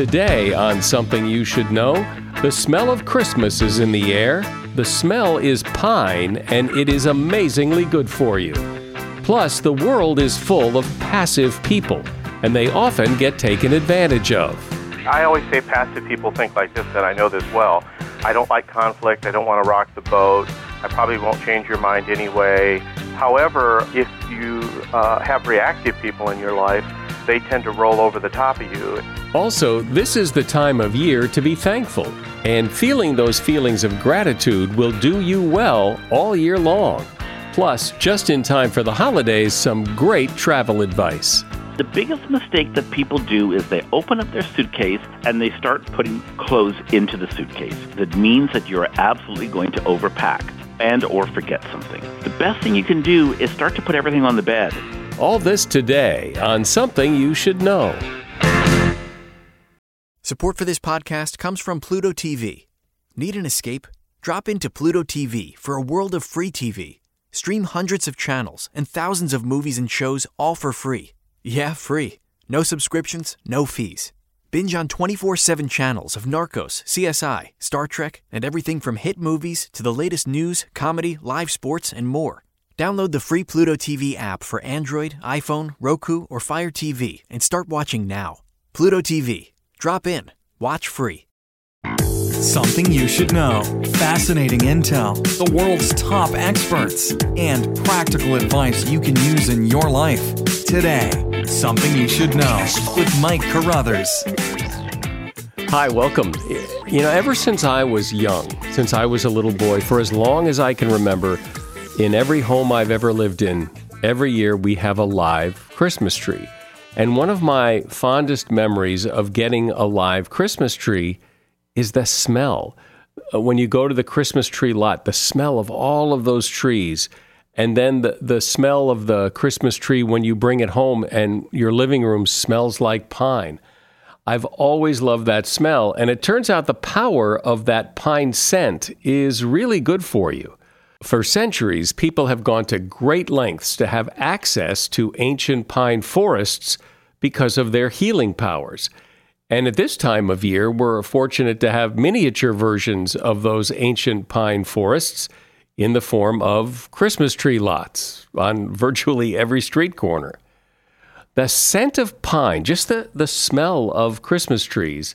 Today, on Something You Should Know, the smell of Christmas is in the air. The smell is pine, and it is amazingly good for you. Plus, the world is full of passive people, and they often get taken advantage of. I always say passive people think like this, and I know this well. I don't like conflict. I don't want to rock the boat. I probably won't change your mind anyway. However, if you uh, have reactive people in your life, they tend to roll over the top of you. Also, this is the time of year to be thankful, and feeling those feelings of gratitude will do you well all year long. Plus, just in time for the holidays, some great travel advice. The biggest mistake that people do is they open up their suitcase and they start putting clothes into the suitcase. That means that you're absolutely going to overpack and or forget something. The best thing you can do is start to put everything on the bed. All this today on Something You Should Know. Support for this podcast comes from Pluto TV. Need an escape? Drop into Pluto TV for a world of free TV. Stream hundreds of channels and thousands of movies and shows all for free. Yeah, free. No subscriptions, no fees. Binge on 24 7 channels of Narcos, CSI, Star Trek, and everything from hit movies to the latest news, comedy, live sports, and more. Download the free Pluto TV app for Android, iPhone, Roku, or Fire TV and start watching now. Pluto TV. Drop in. Watch free. Something you should know. Fascinating intel, the world's top experts, and practical advice you can use in your life. Today, Something You Should Know with Mike Carruthers. Hi, welcome. You know, ever since I was young, since I was a little boy, for as long as I can remember, in every home I've ever lived in, every year we have a live Christmas tree. And one of my fondest memories of getting a live Christmas tree is the smell. Uh, When you go to the Christmas tree lot, the smell of all of those trees, and then the, the smell of the Christmas tree when you bring it home and your living room smells like pine. I've always loved that smell, and it turns out the power of that pine scent is really good for you. For centuries, people have gone to great lengths to have access to ancient pine forests because of their healing powers. And at this time of year, we're fortunate to have miniature versions of those ancient pine forests in the form of Christmas tree lots on virtually every street corner. The scent of pine, just the, the smell of Christmas trees,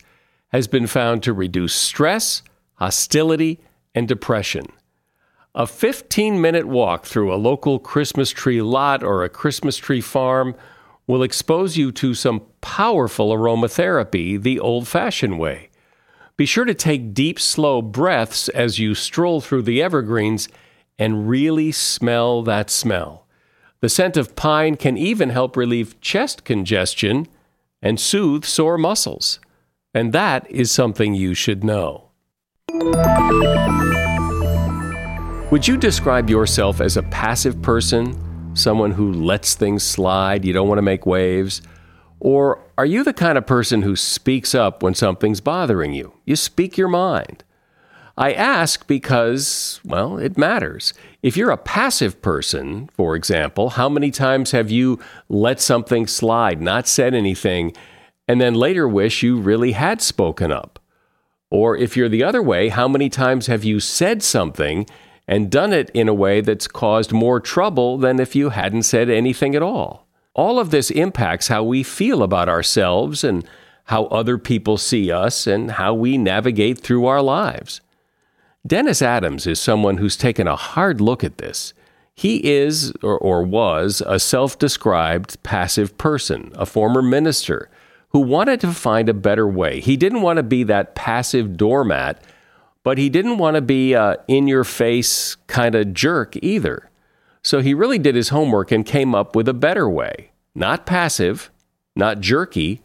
has been found to reduce stress, hostility, and depression. A 15 minute walk through a local Christmas tree lot or a Christmas tree farm will expose you to some powerful aromatherapy the old fashioned way. Be sure to take deep, slow breaths as you stroll through the evergreens and really smell that smell. The scent of pine can even help relieve chest congestion and soothe sore muscles. And that is something you should know. Would you describe yourself as a passive person? Someone who lets things slide, you don't want to make waves? Or are you the kind of person who speaks up when something's bothering you? You speak your mind. I ask because, well, it matters. If you're a passive person, for example, how many times have you let something slide, not said anything, and then later wish you really had spoken up? Or if you're the other way, how many times have you said something and done it in a way that's caused more trouble than if you hadn't said anything at all? All of this impacts how we feel about ourselves and how other people see us and how we navigate through our lives. Dennis Adams is someone who's taken a hard look at this. He is, or, or was, a self described passive person, a former minister who wanted to find a better way. He didn't want to be that passive doormat, but he didn't want to be a in your face kind of jerk either. So he really did his homework and came up with a better way. Not passive, not jerky,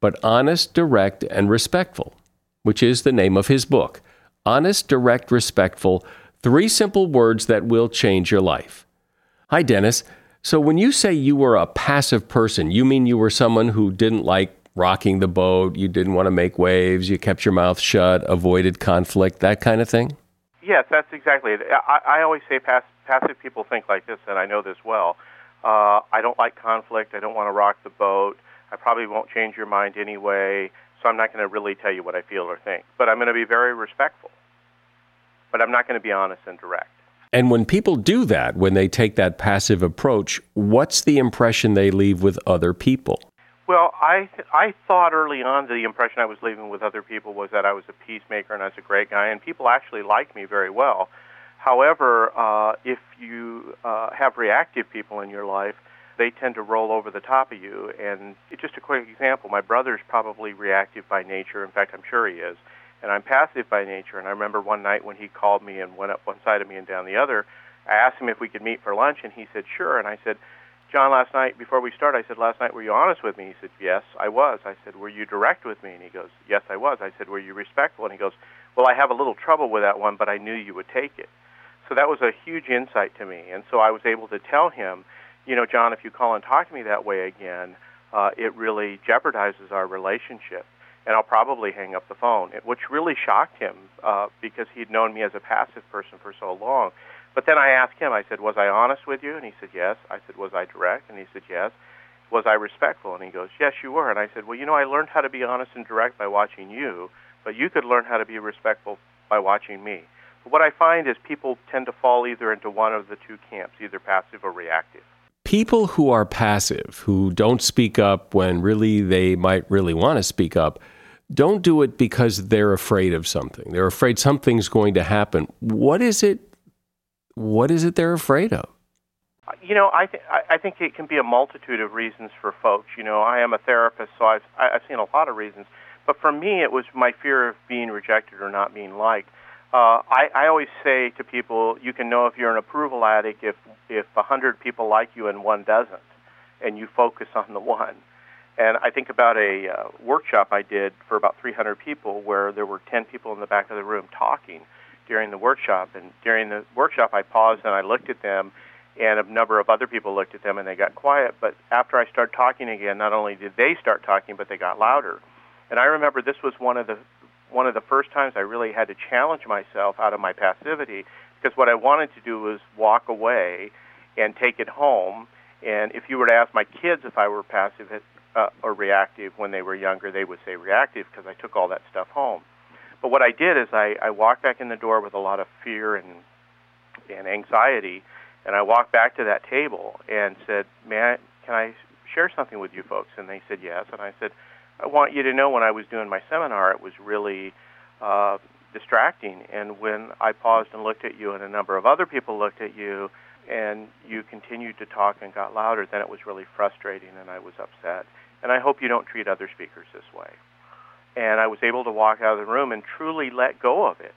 but honest, direct, and respectful, which is the name of his book. Honest, direct, respectful, three simple words that will change your life. Hi, Dennis. So, when you say you were a passive person, you mean you were someone who didn't like rocking the boat, you didn't want to make waves, you kept your mouth shut, avoided conflict, that kind of thing? Yes, that's exactly it. I, I always say pass, passive people think like this, and I know this well. Uh, I don't like conflict. I don't want to rock the boat. I probably won't change your mind anyway, so I'm not going to really tell you what I feel or think. But I'm going to be very respectful. But I'm not going to be honest and direct. And when people do that, when they take that passive approach, what's the impression they leave with other people? Well, I th- I thought early on the impression I was leaving with other people was that I was a peacemaker and I was a great guy, and people actually liked me very well. However, uh, if you uh, have reactive people in your life, they tend to roll over the top of you. And just a quick example, my brother's probably reactive by nature. In fact, I'm sure he is. And I'm passive by nature. And I remember one night when he called me and went up one side of me and down the other, I asked him if we could meet for lunch, and he said, sure. And I said, John, last night, before we start, I said, last night, were you honest with me? He said, yes, I was. I said, were you direct with me? And he goes, yes, I was. I said, were you respectful? And he goes, well, I have a little trouble with that one, but I knew you would take it. So that was a huge insight to me. And so I was able to tell him, you know, John, if you call and talk to me that way again, uh, it really jeopardizes our relationship. And I'll probably hang up the phone, which really shocked him uh, because he'd known me as a passive person for so long. But then I asked him, I said, Was I honest with you? And he said, Yes. I said, Was I direct? And he said, Yes. Was I respectful? And he goes, Yes, you were. And I said, Well, you know, I learned how to be honest and direct by watching you, but you could learn how to be respectful by watching me. But what I find is people tend to fall either into one of the two camps, either passive or reactive. People who are passive, who don't speak up when really they might really want to speak up, don't do it because they're afraid of something. They're afraid something's going to happen. What is it what is it they're afraid of? You know, I, th- I think it can be a multitude of reasons for folks. You know, I am a therapist, so I've, I've seen a lot of reasons. But for me, it was my fear of being rejected or not being liked. Uh, I, I always say to people, you can know if you're an approval addict if if a hundred people like you and one doesn't, and you focus on the one. And I think about a uh, workshop I did for about 300 people, where there were 10 people in the back of the room talking, during the workshop. And during the workshop, I paused and I looked at them, and a number of other people looked at them and they got quiet. But after I started talking again, not only did they start talking, but they got louder. And I remember this was one of the one of the first times I really had to challenge myself out of my passivity because what I wanted to do was walk away and take it home. And if you were to ask my kids if I were passive uh, or reactive when they were younger, they would say reactive because I took all that stuff home. But what I did is I, I walked back in the door with a lot of fear and and anxiety, and I walked back to that table and said, "Man, Can I share something with you folks?" And they said yes. And I said, "I want you to know when I was doing my seminar, it was really uh, distracting. And when I paused and looked at you, and a number of other people looked at you, and you continued to talk and got louder, then it was really frustrating, and I was upset. And I hope you don't treat other speakers this way." And I was able to walk out of the room and truly let go of it.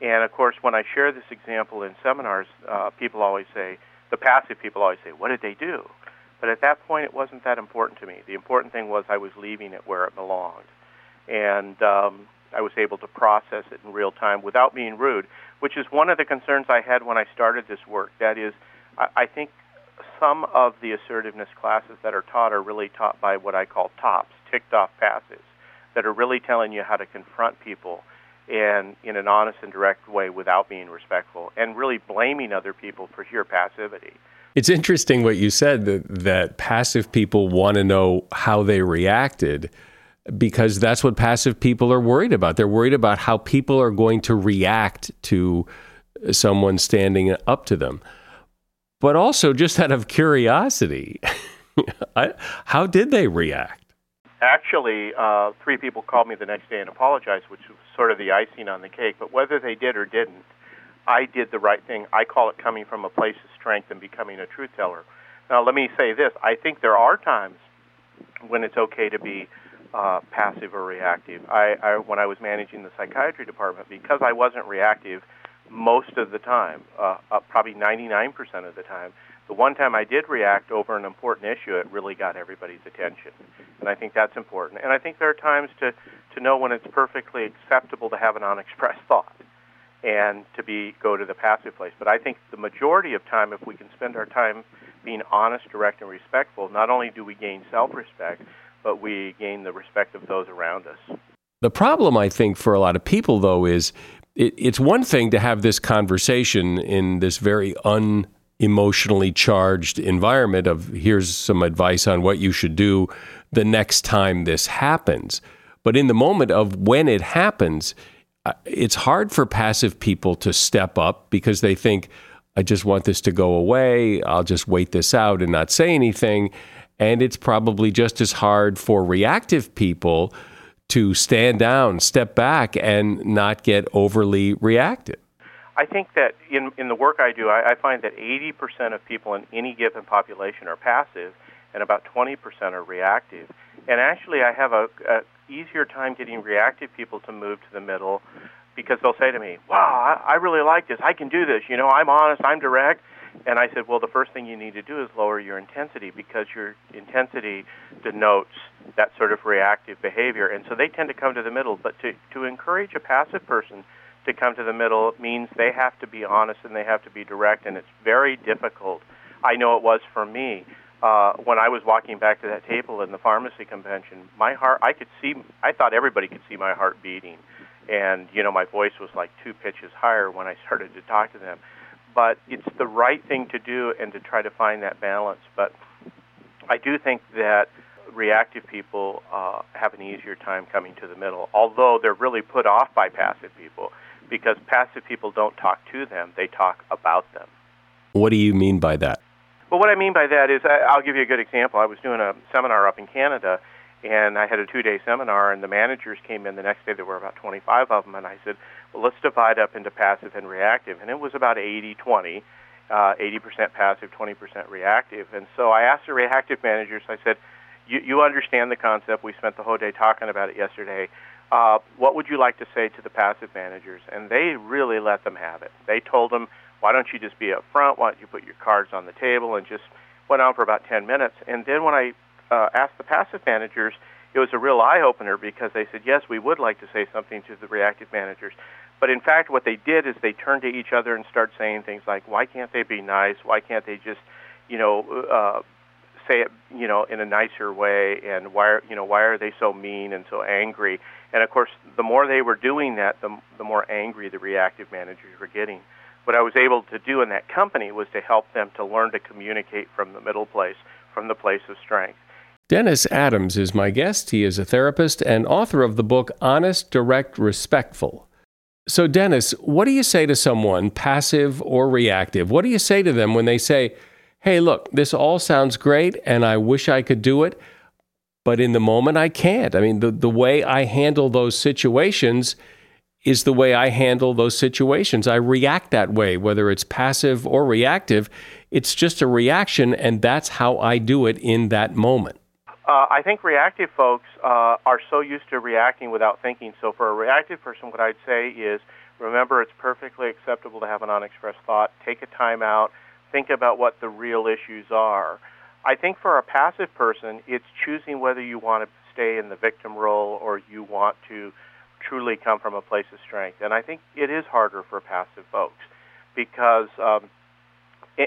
And of course, when I share this example in seminars, uh, people always say, the passive people always say, what did they do? But at that point, it wasn't that important to me. The important thing was I was leaving it where it belonged. And um, I was able to process it in real time without being rude, which is one of the concerns I had when I started this work. That is, I, I think some of the assertiveness classes that are taught are really taught by what I call TOPS, ticked off passives that are really telling you how to confront people and in an honest and direct way without being respectful and really blaming other people for your passivity. It's interesting what you said that, that passive people want to know how they reacted because that's what passive people are worried about. They're worried about how people are going to react to someone standing up to them. But also, just out of curiosity, how did they react? Actually, uh, three people called me the next day and apologized, which was sort of the icing on the cake. But whether they did or didn't, I did the right thing. I call it coming from a place of strength and becoming a truth teller. Now, let me say this: I think there are times when it's okay to be uh, passive or reactive. I, I, when I was managing the psychiatry department, because I wasn't reactive most of the time, uh, uh, probably 99% of the time, the one time I did react over an important issue, it really got everybody's attention. And I think that's important. And I think there are times to, to know when it's perfectly acceptable to have an unexpressed thought and to be go to the passive place. But I think the majority of time, if we can spend our time being honest, direct, and respectful, not only do we gain self-respect, but we gain the respect of those around us. The problem, I think, for a lot of people, though, is it, it's one thing to have this conversation in this very un emotionally charged environment of here's some advice on what you should do the next time this happens. But in the moment of when it happens, uh, it's hard for passive people to step up because they think, I just want this to go away. I'll just wait this out and not say anything. And it's probably just as hard for reactive people to stand down, step back, and not get overly reactive. I think that in, in the work I do, I, I find that 80% of people in any given population are passive and about 20% are reactive. And actually, I have a, a easier time getting reactive people to move to the middle because they'll say to me, "Wow, I, I really like this. I can do this. You know, I'm honest. I'm direct." And I said, "Well, the first thing you need to do is lower your intensity because your intensity denotes that sort of reactive behavior." And so they tend to come to the middle. But to to encourage a passive person to come to the middle means they have to be honest and they have to be direct, and it's very difficult. I know it was for me uh, when I was walking back to that table in the pharmacy convention, my heart, I could see, I thought everybody could see my heart beating. And, you know, my voice was like two pitches higher when I started to talk to them. But it's the right thing to do and to try to find that balance. But I do think that reactive people uh, have an easier time coming to the middle, although they're really put off by passive people because passive people don't talk to them, they talk about them. What do you mean by that? Well, what I mean by that is, I'll give you a good example. I was doing a seminar up in Canada, and I had a two-day seminar, and the managers came in the next day. There were about 25 of them, and I said, "Well, let's divide up into passive and reactive." And it was about 80-20, uh, 80% passive, 20% reactive. And so I asked the reactive managers. I said, "You, you understand the concept? We spent the whole day talking about it yesterday. Uh, what would you like to say to the passive managers?" And they really let them have it. They told them why don't you just be up front? Why don't you put your cards on the table? And just went on for about 10 minutes. And then when I uh, asked the passive managers, it was a real eye opener because they said, yes, we would like to say something to the reactive managers. But in fact, what they did is they turned to each other and started saying things like, why can't they be nice? Why can't they just, you know, uh, say it, you know, in a nicer way? And why, are, you know, why are they so mean and so angry? And of course, the more they were doing that, the, the more angry the reactive managers were getting what I was able to do in that company was to help them to learn to communicate from the middle place, from the place of strength. Dennis Adams is my guest. He is a therapist and author of the book Honest, Direct, Respectful. So, Dennis, what do you say to someone, passive or reactive? What do you say to them when they say, Hey, look, this all sounds great and I wish I could do it, but in the moment I can't? I mean, the, the way I handle those situations is the way I handle those situations. I react that way, whether it's passive or reactive. It's just a reaction, and that's how I do it in that moment. Uh, I think reactive folks uh, are so used to reacting without thinking. So, for a reactive person, what I'd say is remember it's perfectly acceptable to have an unexpressed thought. Take a time out. Think about what the real issues are. I think for a passive person, it's choosing whether you want to stay in the victim role or you want to truly come from a place of strength. And I think it is harder for passive folks because, um,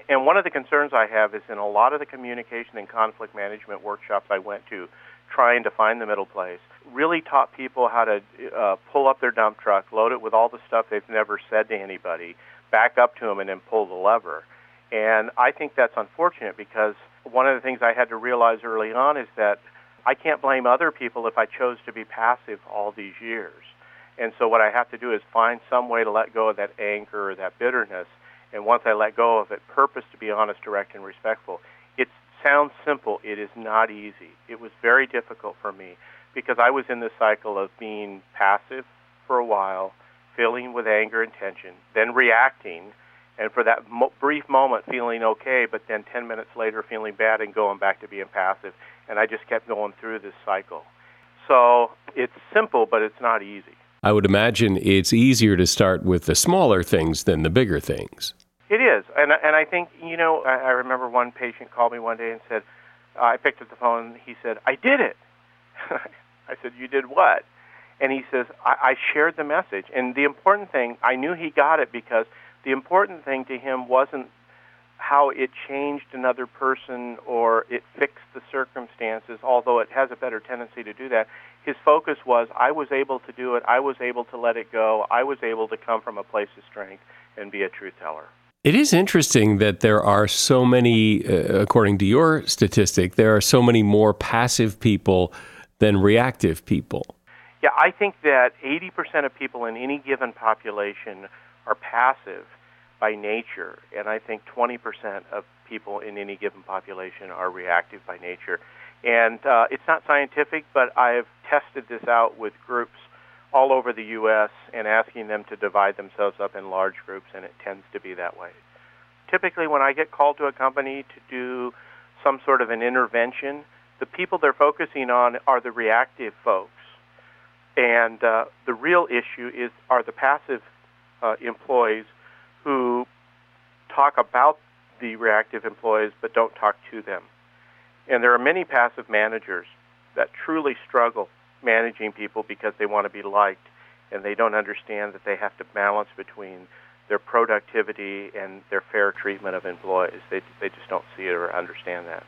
and one of the concerns I have is in a lot of the communication and conflict management workshops I went to, trying to find the middle place, really taught people how to uh, pull up their dump truck, load it with all the stuff they've never said to anybody, back up to them, and then pull the lever. And I think that's unfortunate because one of the things I had to realize early on is that I can't blame other people if I chose to be passive all these years. And so what I have to do is find some way to let go of that anger or that bitterness. And once I let go of it, purpose to be honest, direct, and respectful. It sounds simple. It is not easy. It was very difficult for me because I was in the cycle of being passive for a while, filling with anger and tension, then reacting, and for that mo- brief moment feeling okay, but then 10 minutes later feeling bad and going back to being passive. And I just kept going through this cycle. So it's simple, but it's not easy. I would imagine it's easier to start with the smaller things than the bigger things. It is, and and I think you know I, I remember one patient called me one day and said, uh, I picked up the phone. and He said, "I did it." I said, "You did what?" And he says, I, "I shared the message." And the important thing, I knew he got it because the important thing to him wasn't how it changed another person or it fixed the circumstances, although it has a better tendency to do that. His focus was, I was able to do it, I was able to let it go, I was able to come from a place of strength and be a truth teller. It is interesting that there are so many, uh, according to your statistic, there are so many more passive people than reactive people. Yeah, I think that 80% of people in any given population are passive by nature, and I think 20% of people in any given population are reactive by nature. And uh, it's not scientific, but I've tested this out with groups all over the U.S. and asking them to divide themselves up in large groups, and it tends to be that way. Typically, when I get called to a company to do some sort of an intervention, the people they're focusing on are the reactive folks. And uh, the real issue is are the passive uh, employees who talk about the reactive employees but don't talk to them. And there are many passive managers that truly struggle managing people because they want to be liked and they don't understand that they have to balance between their productivity and their fair treatment of employees. They, they just don't see it or understand that.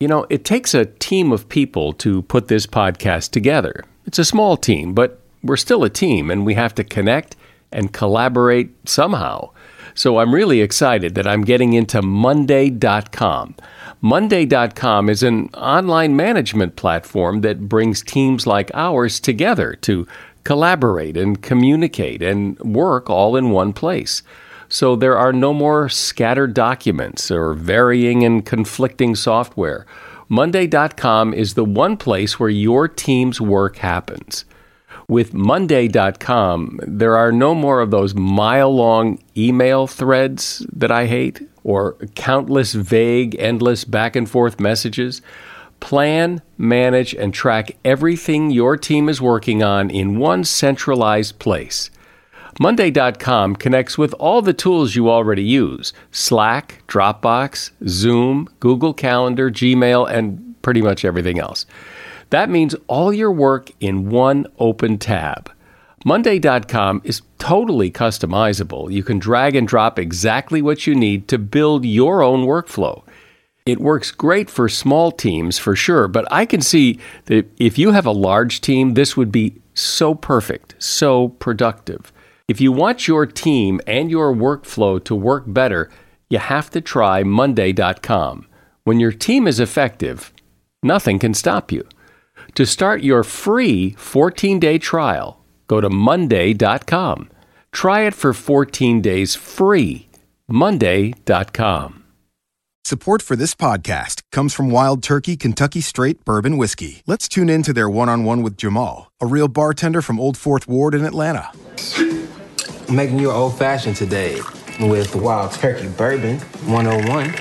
You know, it takes a team of people to put this podcast together. It's a small team, but we're still a team and we have to connect and collaborate somehow. So I'm really excited that I'm getting into Monday.com. Monday.com is an online management platform that brings teams like ours together to collaborate and communicate and work all in one place. So there are no more scattered documents or varying and conflicting software. Monday.com is the one place where your team's work happens. With Monday.com, there are no more of those mile long email threads that I hate or countless vague, endless back and forth messages. Plan, manage, and track everything your team is working on in one centralized place. Monday.com connects with all the tools you already use Slack, Dropbox, Zoom, Google Calendar, Gmail, and pretty much everything else. That means all your work in one open tab. Monday.com is totally customizable. You can drag and drop exactly what you need to build your own workflow. It works great for small teams for sure, but I can see that if you have a large team, this would be so perfect, so productive. If you want your team and your workflow to work better, you have to try Monday.com. When your team is effective, nothing can stop you. To start your free 14 day trial, go to Monday.com. Try it for 14 days free. Monday.com. Support for this podcast comes from Wild Turkey Kentucky Straight Bourbon Whiskey. Let's tune in to their one on one with Jamal, a real bartender from Old Fourth Ward in Atlanta. I'm making you an old fashioned today with Wild Turkey Bourbon 101.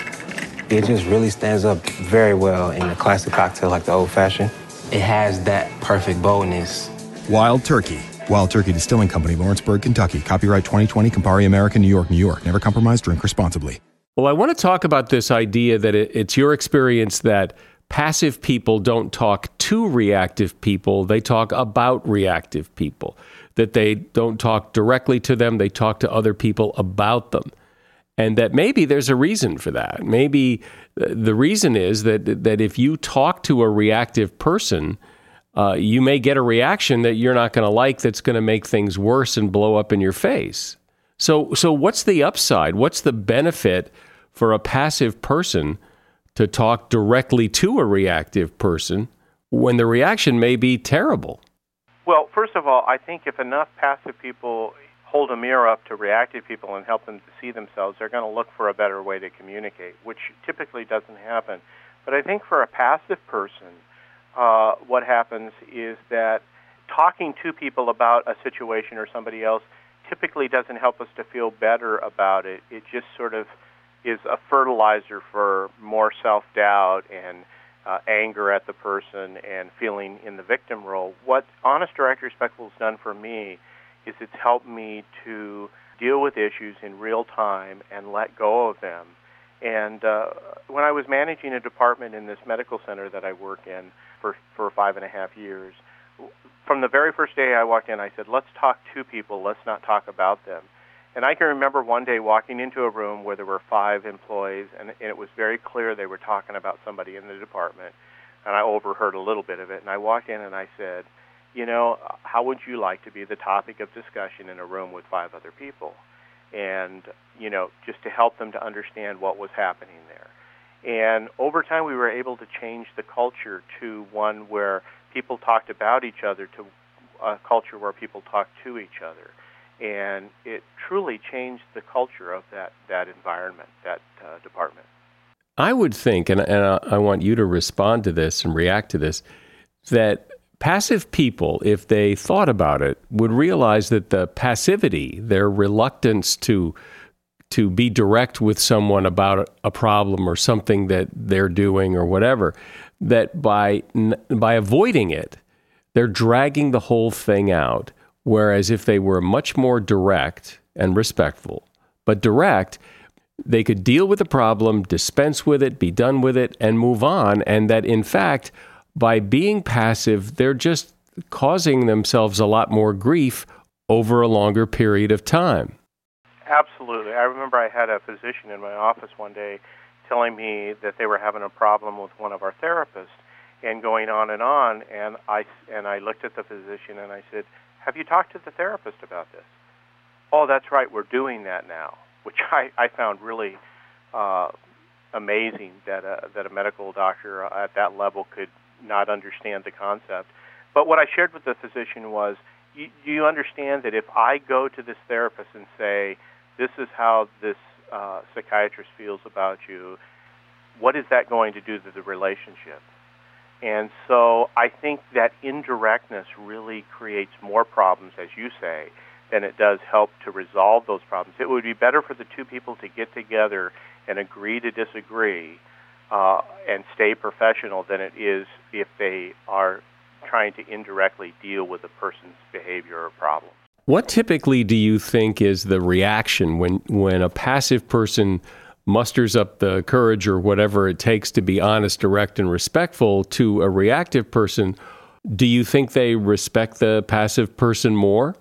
It just really stands up very well in a classic cocktail like the old fashioned. It has that perfect boldness. Wild Turkey. Wild Turkey Distilling Company, Lawrenceburg, Kentucky. Copyright 2020, Campari America, New York, New York. Never compromise, drink responsibly. Well, I want to talk about this idea that it's your experience that passive people don't talk to reactive people, they talk about reactive people, that they don't talk directly to them, they talk to other people about them. And that maybe there's a reason for that. Maybe the reason is that, that if you talk to a reactive person, uh, you may get a reaction that you're not going to like that's going to make things worse and blow up in your face. So, so what's the upside? What's the benefit for a passive person to talk directly to a reactive person when the reaction may be terrible? Well, first of all, I think if enough passive people hold a mirror up to reactive people and help them to see themselves, they're going to look for a better way to communicate, which typically doesn't happen. But I think for a passive person, uh, what happens is that talking to people about a situation or somebody else typically doesn't help us to feel better about it. It just sort of is a fertilizer for more self doubt and uh, anger at the person and feeling in the victim role. What Honest Direct Respectful has done for me is it's helped me to deal with issues in real time and let go of them. And uh, when I was managing a department in this medical center that I work in for, for five and a half years, from the very first day I walked in, I said, let's talk to people, let's not talk about them. And I can remember one day walking into a room where there were five employees, and, and it was very clear they were talking about somebody in the department. And I overheard a little bit of it. And I walked in and I said, you know, how would you like to be the topic of discussion in a room with five other people? and you know just to help them to understand what was happening there. And over time, we were able to change the culture to one where people talked about each other to a culture where people talked to each other. And it truly changed the culture of that, that environment, that uh, department. I would think, and, and I want you to respond to this and react to this, that passive people, if they thought about it, would realize that the passivity, their reluctance to to be direct with someone about a problem or something that they're doing or whatever, that by by avoiding it, they're dragging the whole thing out. Whereas if they were much more direct and respectful, but direct, they could deal with the problem, dispense with it, be done with it, and move on. And that in fact, by being passive, they're just causing themselves a lot more grief over a longer period of time. Absolutely. I remember I had a physician in my office one day telling me that they were having a problem with one of our therapists and going on and on and I and I looked at the physician and I said, "Have you talked to the therapist about this?" "Oh, that's right. We're doing that now." Which I I found really uh amazing that a that a medical doctor at that level could not understand the concept. But what I shared with the physician was, you, you understand that if I go to this therapist and say, this is how this uh, psychiatrist feels about you, what is that going to do to the relationship? And so I think that indirectness really creates more problems, as you say, than it does help to resolve those problems. It would be better for the two people to get together and agree to disagree uh, and stay professional than it is if they are trying to indirectly deal with a person's behavior or problem. What typically do you think is the reaction when, when a passive person musters up the courage or whatever it takes to be honest, direct, and respectful to a reactive person? Do you think they respect the passive person more?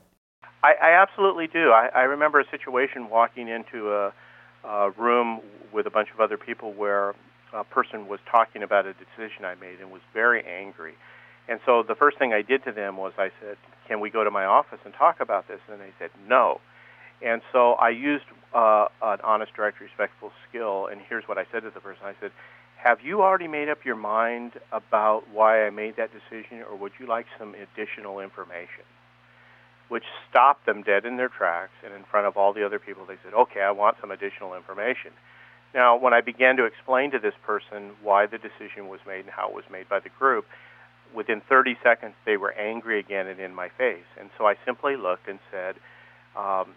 I, I absolutely do. I, I remember a situation walking into a, a room with a bunch of other people where a person was talking about a decision I made and was very angry. And so the first thing I did to them was I said, "Can we go to my office and talk about this?" And they said, "No." And so I used uh, an honest, direct, respectful skill. And here's what I said to the person: I said, "Have you already made up your mind about why I made that decision, or would you like some additional information?" Which stopped them dead in their tracks. And in front of all the other people, they said, "Okay, I want some additional information." Now, when I began to explain to this person why the decision was made and how it was made by the group, within 30 seconds, they were angry again and in my face. And so I simply looked and said, um,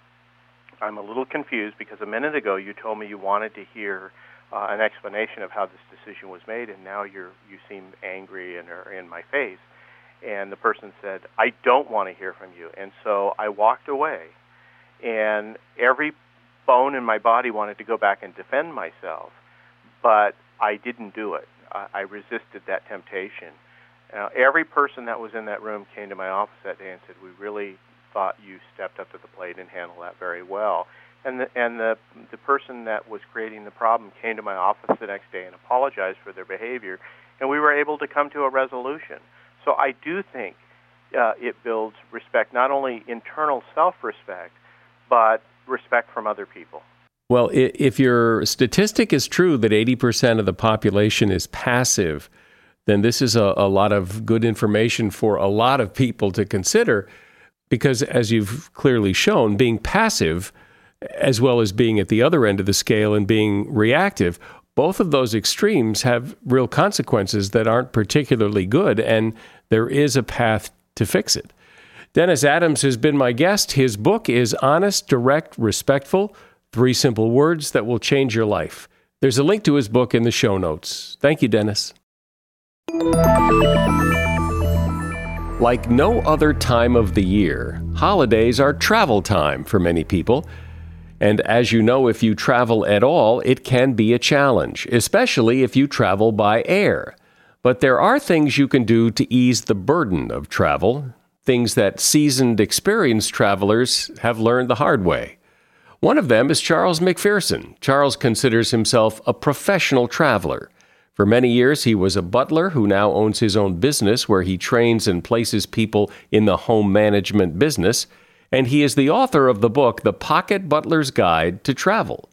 I'm a little confused because a minute ago you told me you wanted to hear uh, an explanation of how this decision was made, and now you're you seem angry and are in my face. And the person said, I don't want to hear from you. And so I walked away, and every bone in my body wanted to go back and defend myself, but I didn't do it. I, I resisted that temptation. Now, every person that was in that room came to my office that day and said, "We really thought you stepped up to the plate and handled that very well." And the and the the person that was creating the problem came to my office the next day and apologized for their behavior, and we were able to come to a resolution. So I do think uh, it builds respect, not only internal self-respect, but respect from other people. Well, if your statistic is true that 80% of the population is passive, then this is a, a lot of good information for a lot of people to consider because, as you've clearly shown, being passive as well as being at the other end of the scale and being reactive, both of those extremes have real consequences that aren't particularly good, and there is a path to fix it. Dennis Adams has been my guest. His book is Honest, Direct, Respectful Three Simple Words That Will Change Your Life. There's a link to his book in the show notes. Thank you, Dennis. Like no other time of the year, holidays are travel time for many people. And as you know, if you travel at all, it can be a challenge, especially if you travel by air. But there are things you can do to ease the burden of travel, things that seasoned, experienced travelers have learned the hard way. One of them is Charles McPherson. Charles considers himself a professional traveler. For many years, he was a butler who now owns his own business where he trains and places people in the home management business. and he is the author of the book, The Pocket Butler's Guide to Travel.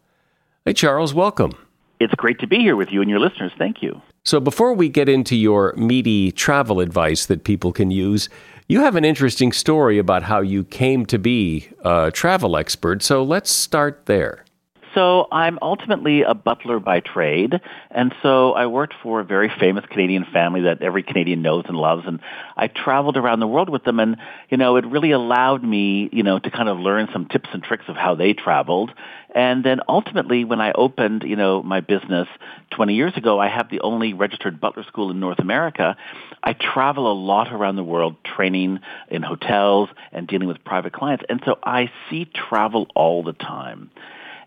Hey, Charles, welcome. It's great to be here with you and your listeners. Thank you. So, before we get into your meaty travel advice that people can use, you have an interesting story about how you came to be a travel expert. So, let's start there. So I'm ultimately a butler by trade, and so I worked for a very famous Canadian family that every Canadian knows and loves, and I traveled around the world with them, and you know it really allowed me, you know, to kind of learn some tips and tricks of how they traveled, and then ultimately when I opened, you know, my business 20 years ago, I have the only registered butler school in North America. I travel a lot around the world, training in hotels and dealing with private clients, and so I see travel all the time.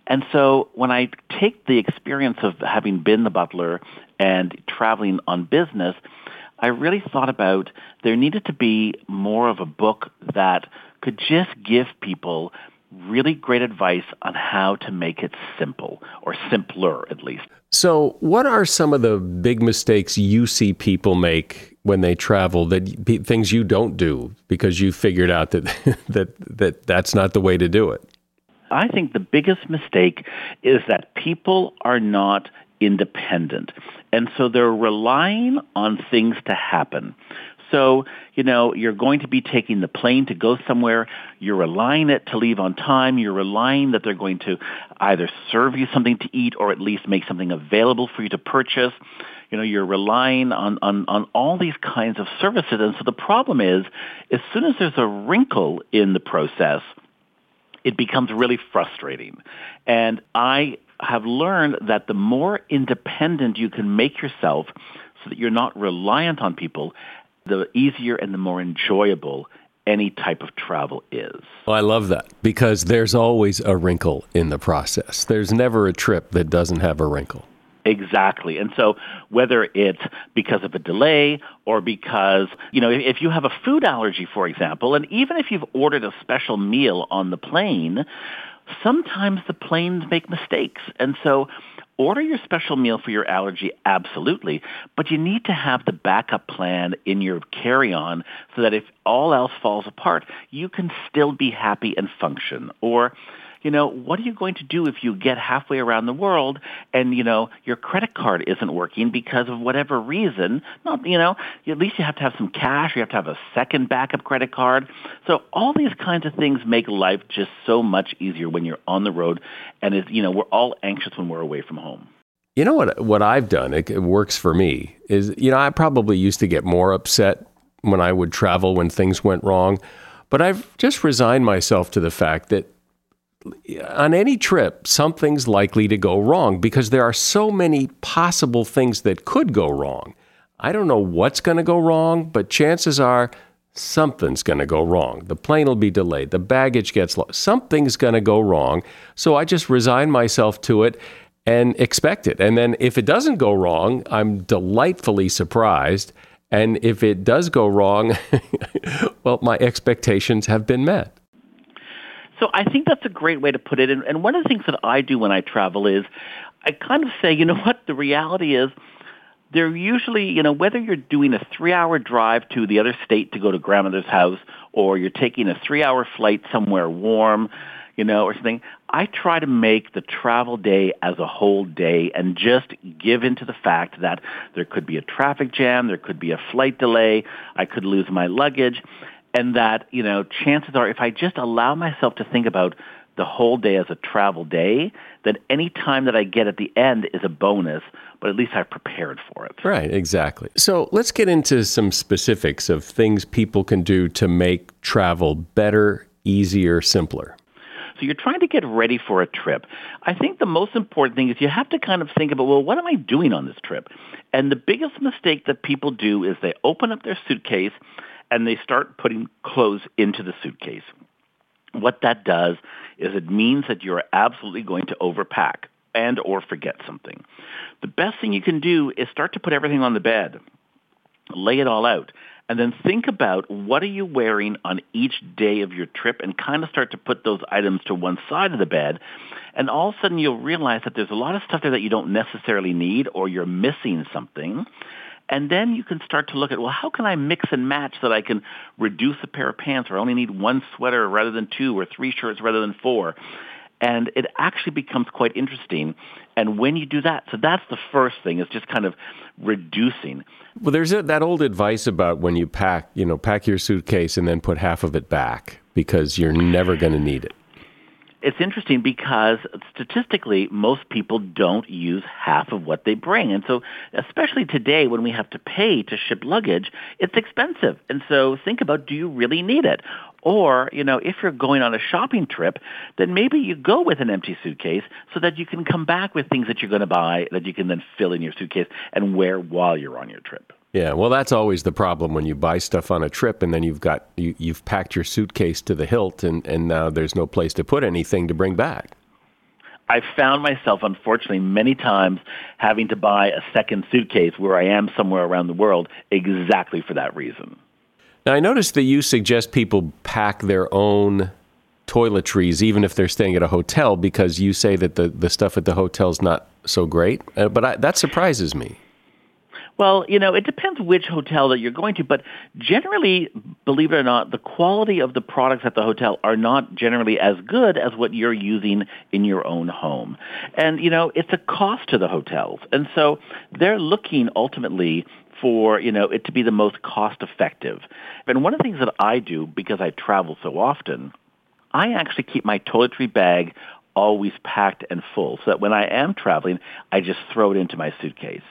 And so when I take the experience of having been the butler and traveling on business, I really thought about there needed to be more of a book that could just give people really great advice on how to make it simple or simpler at least. So, what are some of the big mistakes you see people make when they travel that things you don't do because you figured out that that that that's not the way to do it? I think the biggest mistake is that people are not independent. And so they're relying on things to happen. So, you know, you're going to be taking the plane to go somewhere. You're relying it to leave on time. You're relying that they're going to either serve you something to eat or at least make something available for you to purchase. You know, you're relying on, on, on all these kinds of services. And so the problem is, as soon as there's a wrinkle in the process, it becomes really frustrating. And I have learned that the more independent you can make yourself so that you're not reliant on people, the easier and the more enjoyable any type of travel is. Well, I love that because there's always a wrinkle in the process. There's never a trip that doesn't have a wrinkle. Exactly. And so whether it's because of a delay or because, you know, if you have a food allergy, for example, and even if you've ordered a special meal on the plane, sometimes the planes make mistakes. And so order your special meal for your allergy, absolutely, but you need to have the backup plan in your carry-on so that if all else falls apart, you can still be happy and function. Or you know, what are you going to do if you get halfway around the world and, you know, your credit card isn't working because of whatever reason? Not, you know, at least you have to have some cash. You have to have a second backup credit card. So all these kinds of things make life just so much easier when you're on the road. And, it's, you know, we're all anxious when we're away from home. You know what? What I've done, it, it works for me. Is you know I probably used to get more upset when I would travel when things went wrong, but I've just resigned myself to the fact that on any trip, something's likely to go wrong because there are so many possible things that could go wrong. I don't know what's going to go wrong, but chances are something's going to go wrong. The plane will be delayed, the baggage gets lost, something's going to go wrong. So I just resign myself to it and expect it. And then if it doesn't go wrong, I'm delightfully surprised. And if it does go wrong, well, my expectations have been met. So I think that's a great way to put it. And, and one of the things that I do when I travel is I kind of say, you know what, the reality is they're usually, you know, whether you're doing a three-hour drive to the other state to go to grandmother's house or you're taking a three-hour flight somewhere warm, you know, or something, I try to make the travel day as a whole day and just give into the fact that there could be a traffic jam, there could be a flight delay, I could lose my luggage and that you know chances are if I just allow myself to think about the whole day as a travel day, then any time that I get at the end is a bonus, but at least I've prepared for it. Right, exactly. So let's get into some specifics of things people can do to make travel better, easier, simpler. So you're trying to get ready for a trip. I think the most important thing is you have to kind of think about, well, what am I doing on this trip? And the biggest mistake that people do is they open up their suitcase and they start putting clothes into the suitcase. What that does is it means that you're absolutely going to overpack and or forget something. The best thing you can do is start to put everything on the bed. Lay it all out. And then think about what are you wearing on each day of your trip and kind of start to put those items to one side of the bed. And all of a sudden you'll realize that there's a lot of stuff there that you don't necessarily need or you're missing something And then you can start to look at, well, how can I mix and match so that I can reduce a pair of pants or I only need one sweater rather than two or three shirts rather than four? And it actually becomes quite interesting. And when you do that, so that's the first thing is just kind of reducing. Well, there's a, that old advice about when you pack, you know, pack your suitcase and then put half of it back because you're never going to need it it's interesting because statistically, most people don't use half of what they bring. And so, especially today when we have to pay to ship luggage, it's expensive. And so think about, do you really need it? Or, you know, if you're going on a shopping trip, then maybe you go with an empty suitcase so that you can come back with things that you're going to buy that you can then fill in your suitcase and wear while you're on your trip. Yeah, well, that's always the problem when you buy stuff on a trip and then you've got you, you've packed your suitcase to the hilt and, and now there's no place to put anything to bring back. I found myself, unfortunately, many times having to buy a second suitcase where I am somewhere around the world exactly for that reason. Now, I noticed that you suggest people pack their own toiletries even if they're staying at a hotel because you say that the, the stuff at the hotel is not so great. Uh, but I, that surprises me. Well, you know, it depends which hotel that you're going to, but generally, believe it or not, the quality of the products at the hotel are not generally as good as what you're using in your own home. And, you know, it's a cost to the hotels. And so they're looking ultimately for, you know, it to be the most cost effective. And one of the things that I do because I travel so often, I actually keep my toiletry bag always packed and full so that when I am traveling, I just throw it into my suitcase.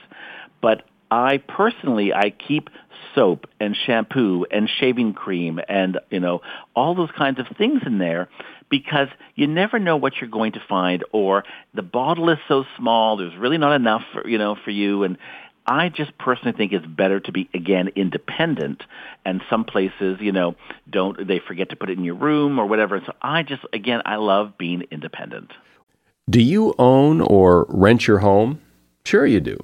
But I personally, I keep soap and shampoo and shaving cream and, you know, all those kinds of things in there because you never know what you're going to find or the bottle is so small, there's really not enough for, you know, for you. And I just personally think it's better to be, again, independent. And some places, you know, don't, they forget to put it in your room or whatever. So I just, again, I love being independent. Do you own or rent your home? Sure you do.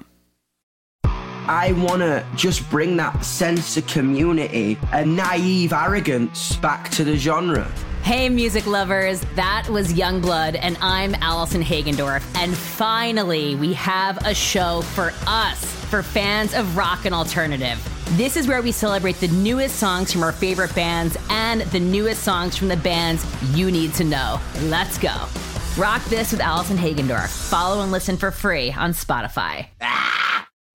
I want to just bring that sense of community and naive arrogance back to the genre. Hey, music lovers, that was Youngblood, and I'm Allison Hagendorf. And finally, we have a show for us, for fans of rock and alternative. This is where we celebrate the newest songs from our favorite bands and the newest songs from the bands you need to know. Let's go. Rock This with Allison Hagendorf. Follow and listen for free on Spotify.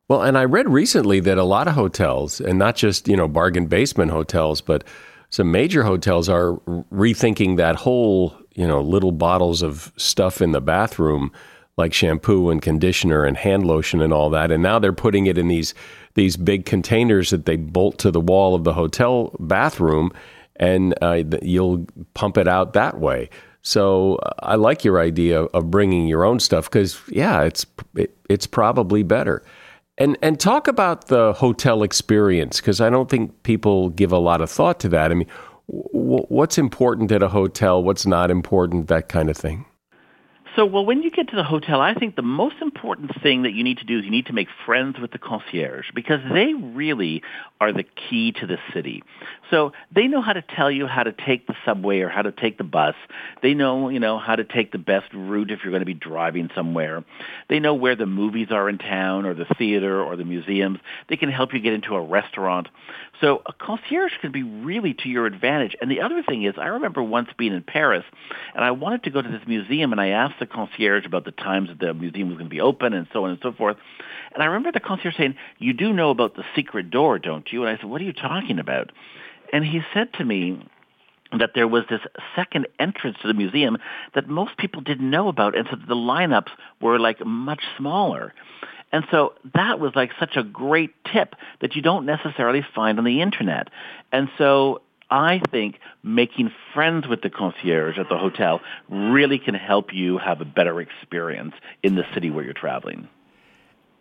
Well, and I read recently that a lot of hotels, and not just, you know, bargain basement hotels, but some major hotels are rethinking that whole, you know, little bottles of stuff in the bathroom like shampoo and conditioner and hand lotion and all that. And now they're putting it in these these big containers that they bolt to the wall of the hotel bathroom and uh, you'll pump it out that way. So uh, I like your idea of bringing your own stuff because yeah, it's it, it's probably better. And and talk about the hotel experience because I don't think people give a lot of thought to that. I mean, w- what's important at a hotel? What's not important? That kind of thing. So, well, when you get to the hotel, I think the most important thing that you need to do is you need to make friends with the concierge because they really are the key to the city. So they know how to tell you how to take the subway or how to take the bus. They know, you know, how to take the best route if you're going to be driving somewhere. They know where the movies are in town or the theater or the museums. They can help you get into a restaurant. So a concierge can be really to your advantage. And the other thing is, I remember once being in Paris, and I wanted to go to this museum, and I asked the concierge about the times that the museum was going to be open and so on and so forth. And I remember the concierge saying, "You do know about the secret door, don't you?" And I said, "What are you talking about?" And he said to me, that there was this second entrance to the museum that most people didn't know about, and so the lineups were like much smaller. And so that was like such a great tip that you don't necessarily find on the internet. And so I think making friends with the concierge at the hotel really can help you have a better experience in the city where you're traveling.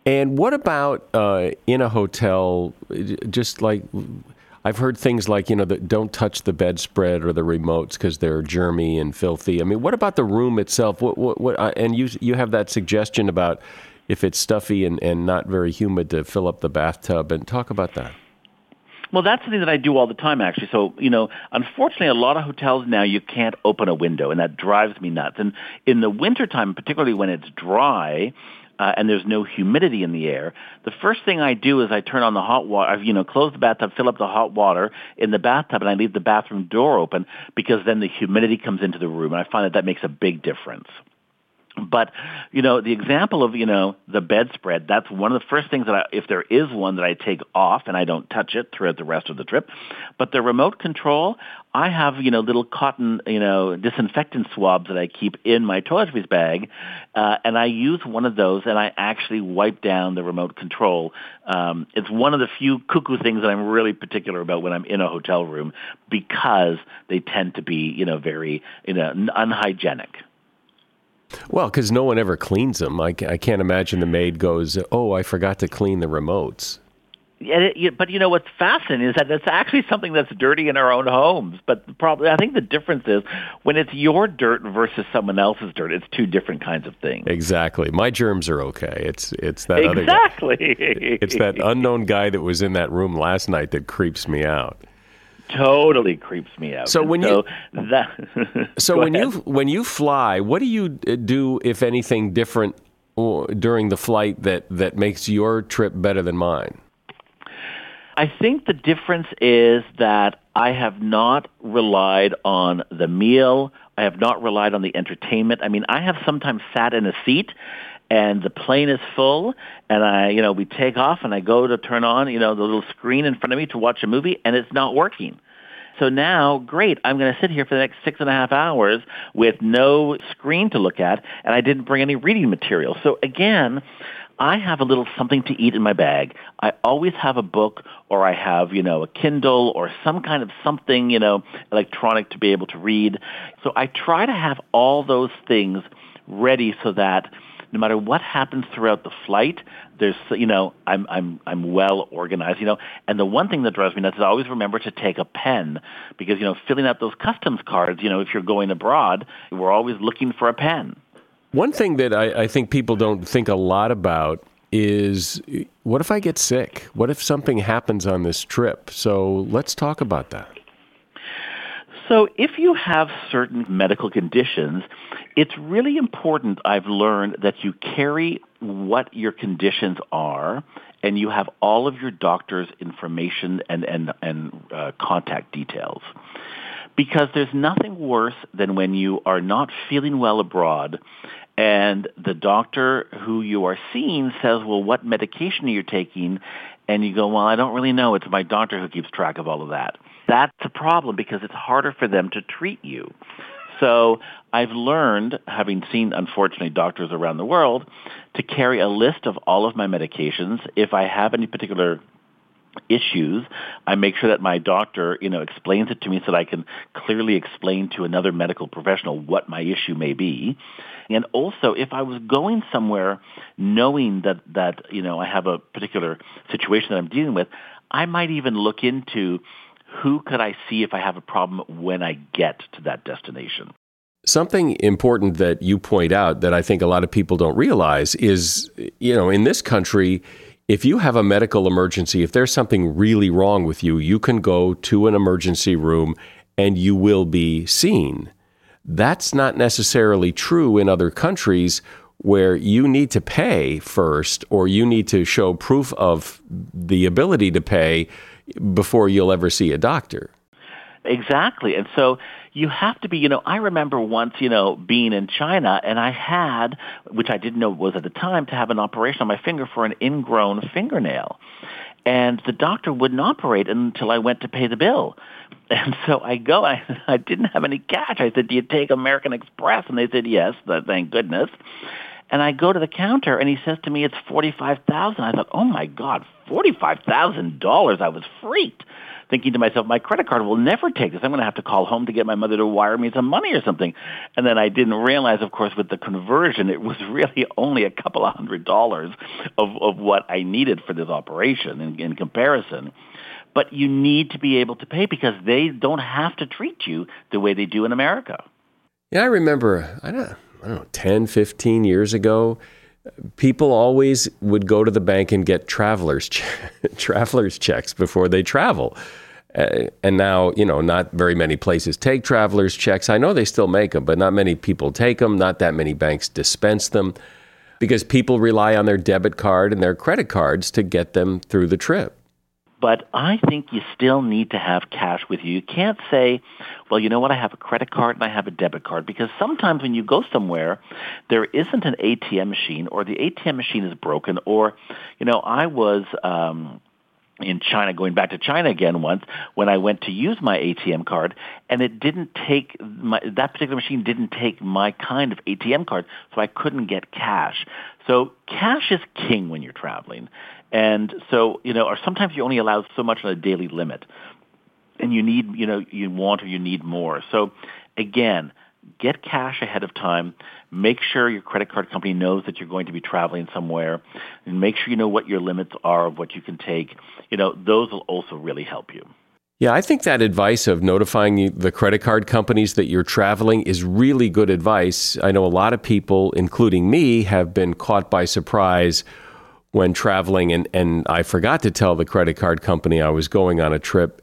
And what about uh, in a hotel? Just like I've heard things like you know, the, don't touch the bedspread or the remotes because they're germy and filthy. I mean, what about the room itself? What, what, what uh, and you you have that suggestion about if it's stuffy and, and not very humid to fill up the bathtub and talk about that. Well, that's something that I do all the time, actually. So, you know, unfortunately, a lot of hotels now you can't open a window, and that drives me nuts. And in the wintertime, particularly when it's dry, uh, and there's no humidity in the air, the first thing I do is I turn on the hot water, I, you know, close the bathtub, fill up the hot water in the bathtub, and I leave the bathroom door open because then the humidity comes into the room, and I find that that makes a big difference. But, you know, the example of, you know, the bedspread, that's one of the first things that I, if there is one that I take off and I don't touch it throughout the rest of the trip. But the remote control, I have, you know, little cotton, you know, disinfectant swabs that I keep in my toiletries bag. Uh, and I use one of those and I actually wipe down the remote control. Um, it's one of the few cuckoo things that I'm really particular about when I'm in a hotel room because they tend to be, you know, very, you know, unhygienic. Well, because no one ever cleans them. I, I can't imagine the maid goes, "Oh, I forgot to clean the remotes." Yeah, it, but you know what's fascinating is that it's actually something that's dirty in our own homes. But probably, I think the difference is when it's your dirt versus someone else's dirt. It's two different kinds of things. Exactly. My germs are okay. It's it's that exactly. other exactly. It's that unknown guy that was in that room last night that creeps me out totally creeps me out. So when so you that, so when ahead. you when you fly, what do you uh, do if anything different uh, during the flight that that makes your trip better than mine? I think the difference is that I have not relied on the meal. I have not relied on the entertainment. I mean, I have sometimes sat in a seat and the plane is full and I, you know, we take off and I go to turn on, you know, the little screen in front of me to watch a movie and it's not working. So now, great, I'm going to sit here for the next six and a half hours with no screen to look at and I didn't bring any reading material. So again, I have a little something to eat in my bag. I always have a book or I have, you know, a Kindle or some kind of something, you know, electronic to be able to read. So I try to have all those things ready so that no matter what happens throughout the flight, there's you know I'm I'm I'm well organized. You know, and the one thing that drives me nuts is always remember to take a pen because you know filling out those customs cards. You know, if you're going abroad, we're always looking for a pen. One thing that I, I think people don't think a lot about is what if I get sick? What if something happens on this trip? So let's talk about that. So if you have certain medical conditions, it's really important, I've learned, that you carry what your conditions are and you have all of your doctor's information and, and, and uh, contact details. Because there's nothing worse than when you are not feeling well abroad and the doctor who you are seeing says, well, what medication are you taking? And you go, well, I don't really know. It's my doctor who keeps track of all of that. That's a problem because it's harder for them to treat you. So I've learned, having seen, unfortunately, doctors around the world, to carry a list of all of my medications. If I have any particular issues, I make sure that my doctor, you know, explains it to me so that I can clearly explain to another medical professional what my issue may be. And also, if I was going somewhere knowing that, that, you know, I have a particular situation that I'm dealing with, I might even look into who could I see if I have a problem when I get to that destination? Something important that you point out that I think a lot of people don't realize is, you know, in this country, if you have a medical emergency, if there's something really wrong with you, you can go to an emergency room and you will be seen. That's not necessarily true in other countries where you need to pay first or you need to show proof of the ability to pay before you'll ever see a doctor. Exactly. And so you have to be, you know, I remember once, you know, being in China and I had, which I didn't know was at the time, to have an operation on my finger for an ingrown fingernail. And the doctor wouldn't operate until I went to pay the bill. And so I go, I, I didn't have any cash. I said, do you take American Express? And they said, yes, thank goodness. And I go to the counter and he says to me, it's 45000 I thought, oh my God, $45,000. I was freaked. thinking to myself, my credit card will never take this. I'm going to have to call home to get my mother to wire me some money or something. And then I didn't realize, of course, with the conversion, it was really only a couple of hundred dollars of, of what I needed for this operation in, in comparison but you need to be able to pay because they don't have to treat you the way they do in America. Yeah, I remember, I don't, I don't know, 10, 15 years ago, people always would go to the bank and get travelers travelers checks before they travel. Uh, and now, you know, not very many places take travelers checks. I know they still make them, but not many people take them. Not that many banks dispense them because people rely on their debit card and their credit cards to get them through the trip. But I think you still need to have cash with you. You can't say, well, you know what, I have a credit card and I have a debit card. Because sometimes when you go somewhere, there isn't an ATM machine or the ATM machine is broken. Or, you know, I was... Um, in China, going back to China again once, when I went to use my ATM card, and it didn't take my, that particular machine didn't take my kind of ATM card, so I couldn't get cash. So cash is king when you're traveling. And so, you know, or sometimes you're only allowed so much on a daily limit. And you need, you know, you want or you need more. So again, get cash ahead of time. Make sure your credit card company knows that you're going to be traveling somewhere. And make sure you know what your limits are of what you can take. You know, those will also really help you. Yeah, I think that advice of notifying the credit card companies that you're traveling is really good advice. I know a lot of people, including me, have been caught by surprise when traveling, and, and I forgot to tell the credit card company I was going on a trip,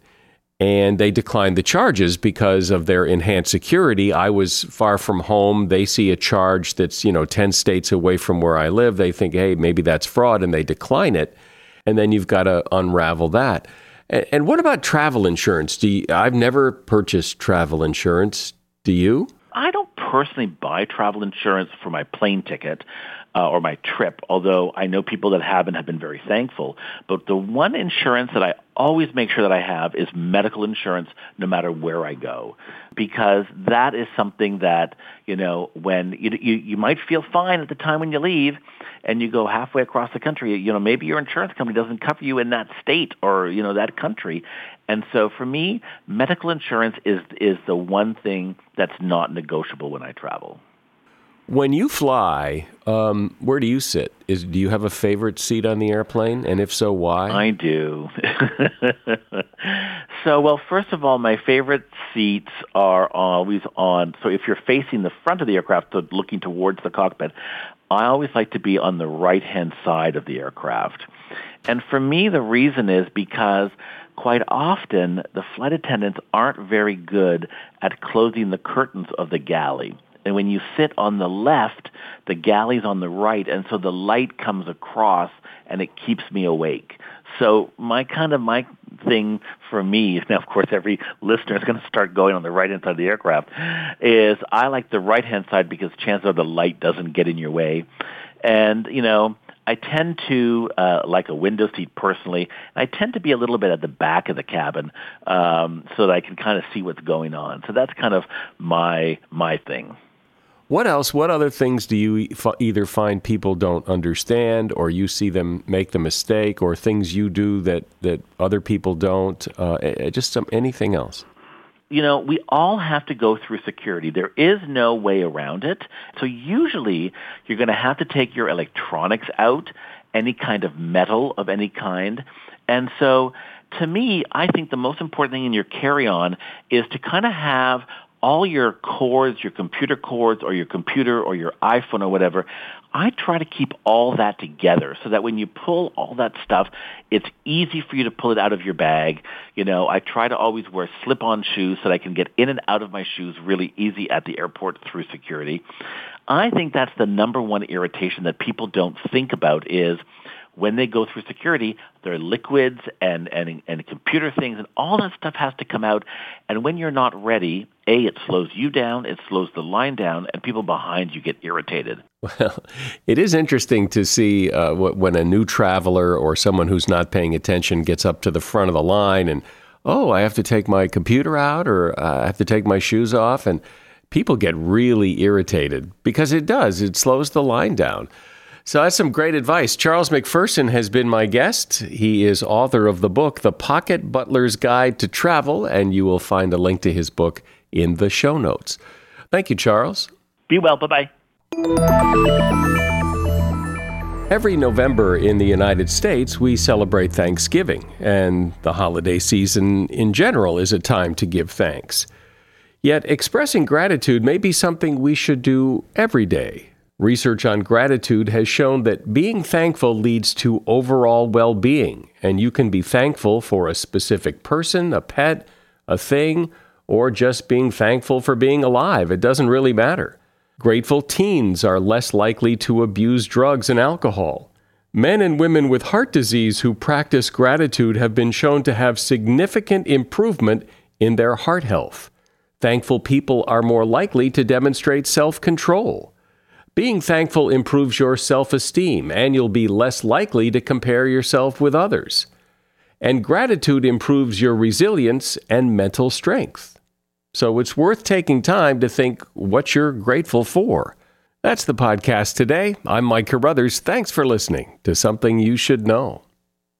and they declined the charges because of their enhanced security. I was far from home. They see a charge that's, you know, 10 states away from where I live. They think, hey, maybe that's fraud, and they decline it. And then you've got to unravel that. And, and what about travel insurance? Do you, I've never purchased travel insurance. Do you? I don't personally buy travel insurance for my plane ticket uh, or my trip, although I know people that have and have been very thankful. But the one insurance that I always make sure that I have is medical insurance no matter where I go. Because that is something that, you know, when you, you, you might feel fine at the time when you leave and you go halfway across the country, you know, maybe your insurance company doesn't cover you in that state or, you know, that country. And so for me, medical insurance is, is the one thing that's not negotiable when I travel. When you fly, um, where do you sit? Is do you have a favorite seat on the airplane, and if so, why? I do. so, well, first of all, my favorite seats are always on. So, if you're facing the front of the aircraft, so looking towards the cockpit, I always like to be on the right-hand side of the aircraft. And for me, the reason is because quite often the flight attendants aren't very good at closing the curtains of the galley. And when you sit on the left, the galley's on the right, and so the light comes across and it keeps me awake. So my kind of my thing for me, now of course every listener is going to start going on the right hand side of the aircraft, is I like the right hand side because chances are the light doesn't get in your way. And, you know, I tend to uh, like a window seat personally. I tend to be a little bit at the back of the cabin um, so that I can kind of see what's going on. So that's kind of my my thing. What else? What other things do you either find people don't understand, or you see them make the mistake, or things you do that that other people don't? Uh, just some anything else. You know, we all have to go through security. There is no way around it. So usually, you're going to have to take your electronics out, any kind of metal of any kind, and so to me, I think the most important thing in your carry-on is to kind of have all your cords, your computer cords or your computer or your iPhone or whatever, I try to keep all that together so that when you pull all that stuff, it's easy for you to pull it out of your bag. You know, I try to always wear slip-on shoes so that I can get in and out of my shoes really easy at the airport through security. I think that's the number one irritation that people don't think about is when they go through security, there are liquids and, and, and computer things and all that stuff has to come out. And when you're not ready, A, it slows you down, it slows the line down, and people behind you get irritated. Well, it is interesting to see uh, when a new traveler or someone who's not paying attention gets up to the front of the line and, oh, I have to take my computer out or uh, I have to take my shoes off. And people get really irritated because it does, it slows the line down. So that's some great advice. Charles McPherson has been my guest. He is author of the book, The Pocket Butler's Guide to Travel, and you will find a link to his book in the show notes. Thank you, Charles. Be well. Bye bye. Every November in the United States, we celebrate Thanksgiving, and the holiday season in general is a time to give thanks. Yet, expressing gratitude may be something we should do every day Research on gratitude has shown that being thankful leads to overall well being, and you can be thankful for a specific person, a pet, a thing, or just being thankful for being alive. It doesn't really matter. Grateful teens are less likely to abuse drugs and alcohol. Men and women with heart disease who practice gratitude have been shown to have significant improvement in their heart health. Thankful people are more likely to demonstrate self control. Being thankful improves your self esteem, and you'll be less likely to compare yourself with others. And gratitude improves your resilience and mental strength. So it's worth taking time to think what you're grateful for. That's the podcast today. I'm Mike Carruthers. Thanks for listening to Something You Should Know.